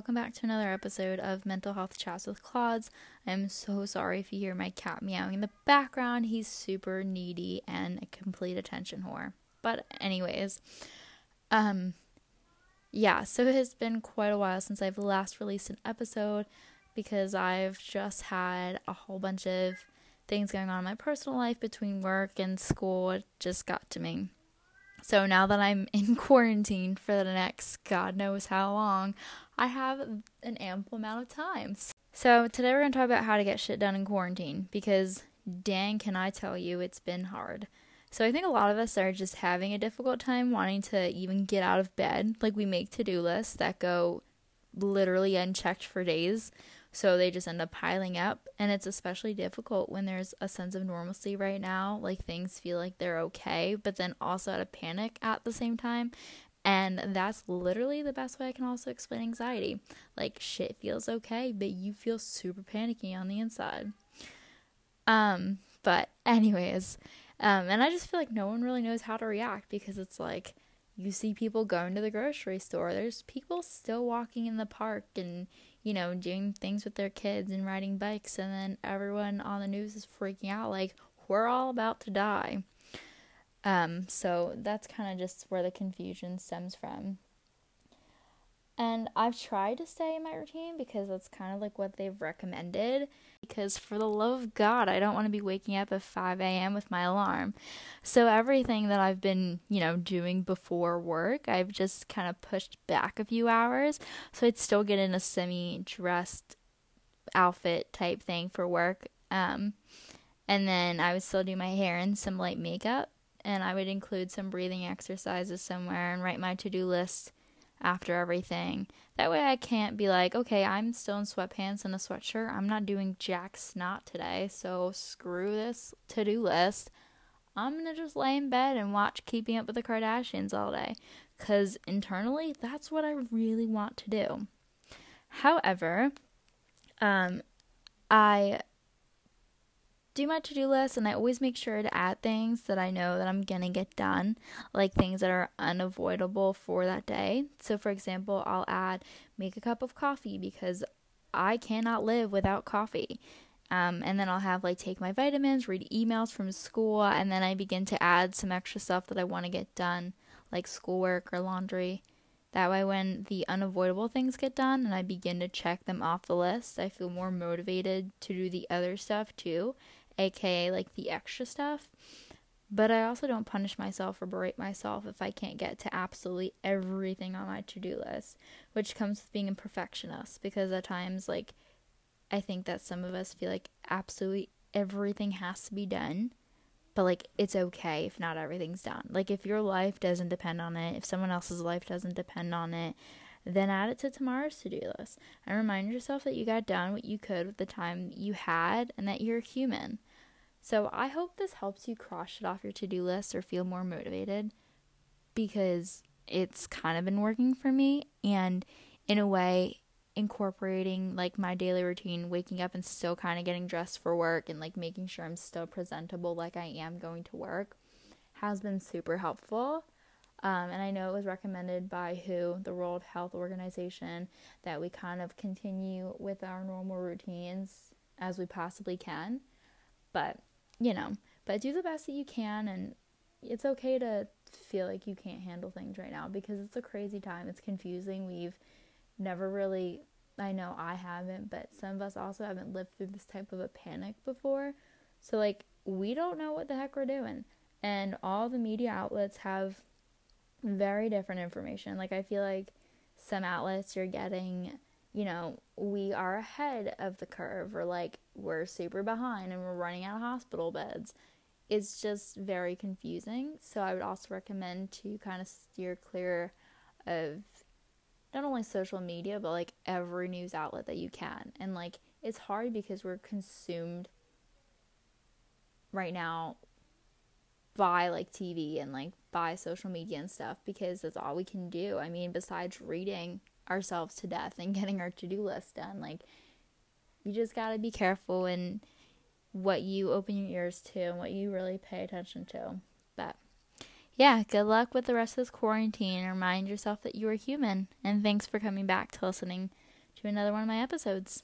welcome back to another episode of Mental Health Chats with Claudes. I'm so sorry if you hear my cat meowing in the background. He's super needy and a complete attention whore. But anyways, um yeah, so it has been quite a while since I've last released an episode because I've just had a whole bunch of things going on in my personal life between work and school. It just got to me. So now that I'm in quarantine for the next God knows how long, I have an ample amount of time. So today we're going to talk about how to get shit done in quarantine because dang, can I tell you, it's been hard. So I think a lot of us are just having a difficult time wanting to even get out of bed. Like we make to-do lists that go literally unchecked for days so they just end up piling up. And it's especially difficult when there's a sense of normalcy right now. Like things feel like they're okay, but then also out of panic at the same time. And that's literally the best way I can also explain anxiety. Like shit feels okay, but you feel super panicky on the inside. Um, but anyways, um, and I just feel like no one really knows how to react because it's like you see people going to the grocery store. There's people still walking in the park and you know, doing things with their kids and riding bikes, and then everyone on the news is freaking out like we're all about to die. Um, so that's kind of just where the confusion stems from. And I've tried to stay in my routine because that's kind of like what they've recommended. Because for the love of God, I don't want to be waking up at 5 a.m. with my alarm. So everything that I've been, you know, doing before work, I've just kind of pushed back a few hours. So I'd still get in a semi dressed outfit type thing for work. Um, and then I would still do my hair and some light makeup. And I would include some breathing exercises somewhere and write my to do list after everything. That way I can't be like, okay, I'm still in sweatpants and a sweatshirt. I'm not doing jack snot today, so screw this to do list. I'm gonna just lay in bed and watch Keeping Up with the Kardashians all day. Because internally, that's what I really want to do. However, um, I do my to do list and I always make sure to add things that I know that I'm going to get done, like things that are unavoidable for that day. So, for example, I'll add make a cup of coffee because I cannot live without coffee. Um, and then I'll have like take my vitamins, read emails from school, and then I begin to add some extra stuff that I want to get done, like schoolwork or laundry. That way, when the unavoidable things get done and I begin to check them off the list, I feel more motivated to do the other stuff too aka like the extra stuff. But I also don't punish myself or berate myself if I can't get to absolutely everything on my to do list, which comes with being a perfectionist because at times, like, I think that some of us feel like absolutely everything has to be done, but like, it's okay if not everything's done. Like, if your life doesn't depend on it, if someone else's life doesn't depend on it, then add it to tomorrow's to do list and remind yourself that you got done what you could with the time you had and that you're human. So I hope this helps you cross it off your to do list or feel more motivated because it's kind of been working for me. And in a way, incorporating like my daily routine, waking up and still kind of getting dressed for work and like making sure I'm still presentable like I am going to work has been super helpful. Um, and I know it was recommended by WHO, the World Health Organization, that we kind of continue with our normal routines as we possibly can. But you know, but do the best that you can and it's okay to feel like you can't handle things right now because it's a crazy time. It's confusing. We've never really I know I haven't, but some of us also haven't lived through this type of a panic before. So like we don't know what the heck we're doing. And all the media outlets have very different information. Like I feel like some outlets you're getting you know, we are ahead of the curve or like we're super behind and we're running out of hospital beds. It's just very confusing. So I would also recommend to kind of steer clear of not only social media but like every news outlet that you can. And like it's hard because we're consumed right now by like TV and like by social media and stuff because that's all we can do. I mean, besides reading ourselves to death and getting our to do list done. Like, you just got to be careful in what you open your ears to and what you really pay attention to. But yeah, good luck with the rest of this quarantine. Remind yourself that you are human. And thanks for coming back to listening to another one of my episodes.